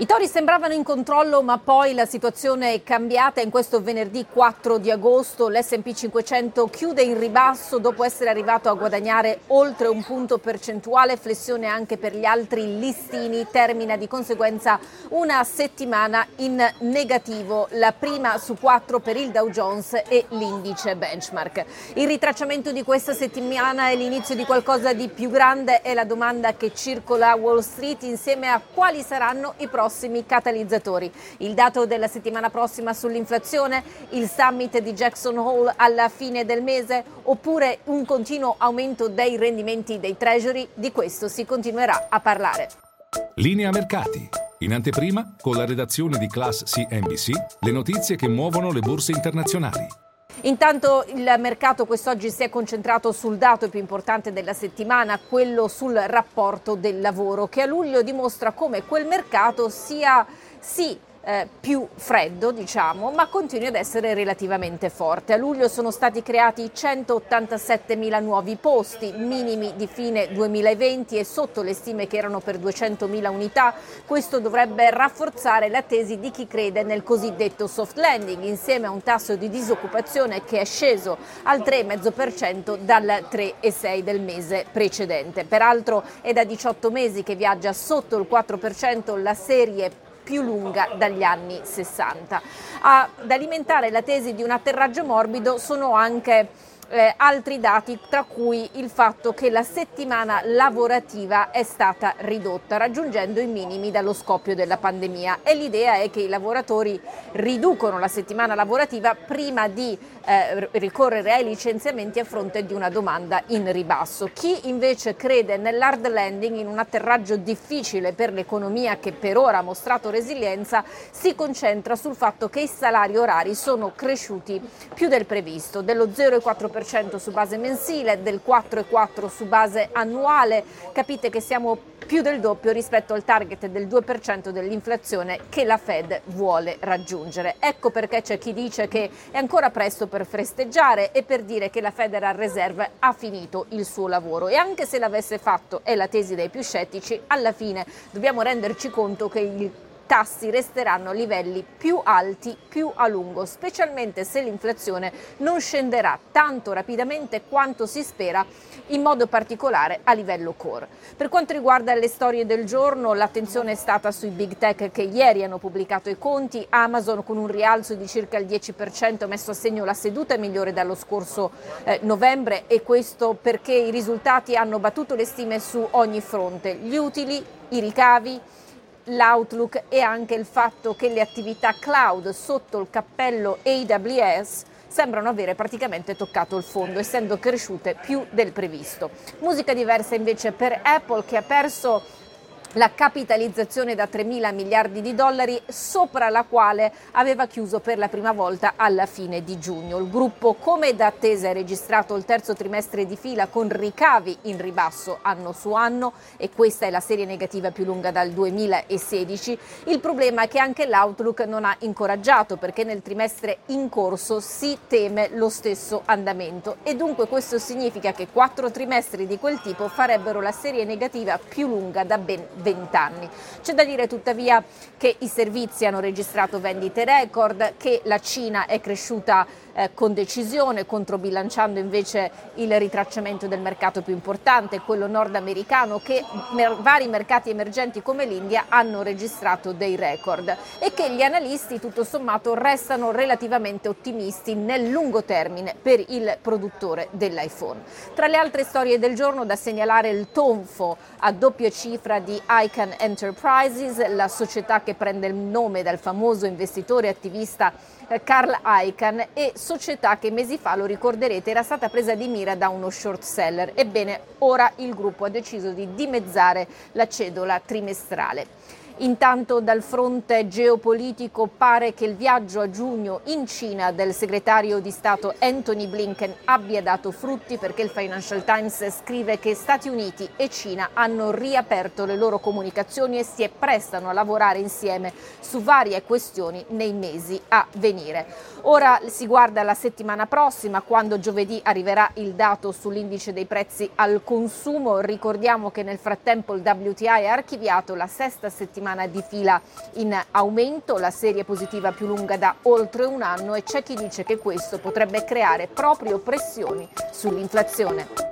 I tori sembravano in controllo, ma poi la situazione è cambiata. In questo venerdì 4 di agosto l'SP 500 chiude in ribasso dopo essere arrivato a guadagnare oltre un punto percentuale. Flessione anche per gli altri listini. Termina di conseguenza una settimana in negativo, la prima su quattro per il Dow Jones e l'indice benchmark. Il ritracciamento di questa settimana è l'inizio di qualcosa di più grande. È la domanda che circola a Wall Street insieme a quali saranno i prossimi prossimi catalizzatori. Il dato della settimana prossima sull'inflazione, il summit di Jackson Hole alla fine del mese oppure un continuo aumento dei rendimenti dei treasury, di questo si continuerà a parlare. Linea mercati. In anteprima, con la redazione di Class CNBC, le notizie che muovono le borse internazionali. Intanto il mercato quest'oggi si è concentrato sul dato più importante della settimana, quello sul rapporto del lavoro, che a luglio dimostra come quel mercato sia sì eh, più freddo, diciamo, ma continui ad essere relativamente forte. A luglio sono stati creati 187 mila nuovi posti, minimi di fine 2020 e sotto le stime che erano per 200 mila unità. Questo dovrebbe rafforzare la tesi di chi crede nel cosiddetto soft landing, insieme a un tasso di disoccupazione che è sceso al 3,5% dal 3,6% del mese precedente. Peraltro è da 18 mesi che viaggia sotto il 4% la serie più lunga dagli anni 60. Ad alimentare la tesi di un atterraggio morbido sono anche eh, altri dati, tra cui il fatto che la settimana lavorativa è stata ridotta, raggiungendo i minimi dallo scoppio della pandemia. E l'idea è che i lavoratori riducono la settimana lavorativa prima di eh, ricorrere ai licenziamenti a fronte di una domanda in ribasso. Chi invece crede nell'hard landing, in un atterraggio difficile per l'economia che per ora ha mostrato resilienza, si concentra sul fatto che i salari orari sono cresciuti più del previsto, dello 0,4% 2% su base mensile, del 4,4% su base annuale. Capite che siamo più del doppio rispetto al target del 2% dell'inflazione che la Fed vuole raggiungere. Ecco perché c'è chi dice che è ancora presto per festeggiare e per dire che la Federal Reserve ha finito il suo lavoro. E anche se l'avesse fatto, è la tesi dei più scettici, alla fine dobbiamo renderci conto che il tassi resteranno a livelli più alti più a lungo, specialmente se l'inflazione non scenderà tanto rapidamente quanto si spera, in modo particolare a livello core. Per quanto riguarda le storie del giorno, l'attenzione è stata sui big tech che ieri hanno pubblicato i conti, Amazon con un rialzo di circa il 10% ha messo a segno la seduta migliore dallo scorso eh, novembre e questo perché i risultati hanno battuto le stime su ogni fronte, gli utili, i ricavi, l'outlook e anche il fatto che le attività cloud sotto il cappello AWS sembrano avere praticamente toccato il fondo, essendo cresciute più del previsto. Musica diversa invece per Apple che ha perso la capitalizzazione da 3 mila miliardi di dollari sopra la quale aveva chiuso per la prima volta alla fine di giugno. Il gruppo come da attesa ha registrato il terzo trimestre di fila con ricavi in ribasso anno su anno e questa è la serie negativa più lunga dal 2016. Il problema è che anche l'outlook non ha incoraggiato perché nel trimestre in corso si teme lo stesso andamento e dunque questo significa che quattro trimestri di quel tipo farebbero la serie negativa più lunga da ben 20 anni. C'è da dire tuttavia che i servizi hanno registrato vendite record, che la Cina è cresciuta eh, con decisione, controbilanciando invece il ritracciamento del mercato più importante, quello nordamericano, che mer- vari mercati emergenti come l'India hanno registrato dei record e che gli analisti tutto sommato restano relativamente ottimisti nel lungo termine per il produttore dell'iPhone. Tra le altre storie del giorno da segnalare il tonfo a doppia cifra di ICANN Enterprises, la società che prende il nome dal famoso investitore attivista eh, Carl Icahn e società che mesi fa, lo ricorderete, era stata presa di mira da uno short seller. Ebbene, ora il gruppo ha deciso di dimezzare la cedola trimestrale. Intanto dal fronte geopolitico pare che il viaggio a giugno in Cina del segretario di Stato Anthony Blinken abbia dato frutti perché il Financial Times scrive che Stati Uniti e Cina hanno riaperto le loro comunicazioni e si prestano a lavorare insieme su varie questioni nei mesi a venire. Ora si guarda la settimana prossima quando giovedì arriverà il dato sull'indice dei prezzi al consumo. Ricordiamo che nel frattempo il WTI ha archiviato la sesta settimana settimana di fila in aumento, la serie positiva più lunga da oltre un anno e c'è chi dice che questo potrebbe creare proprio pressioni sull'inflazione.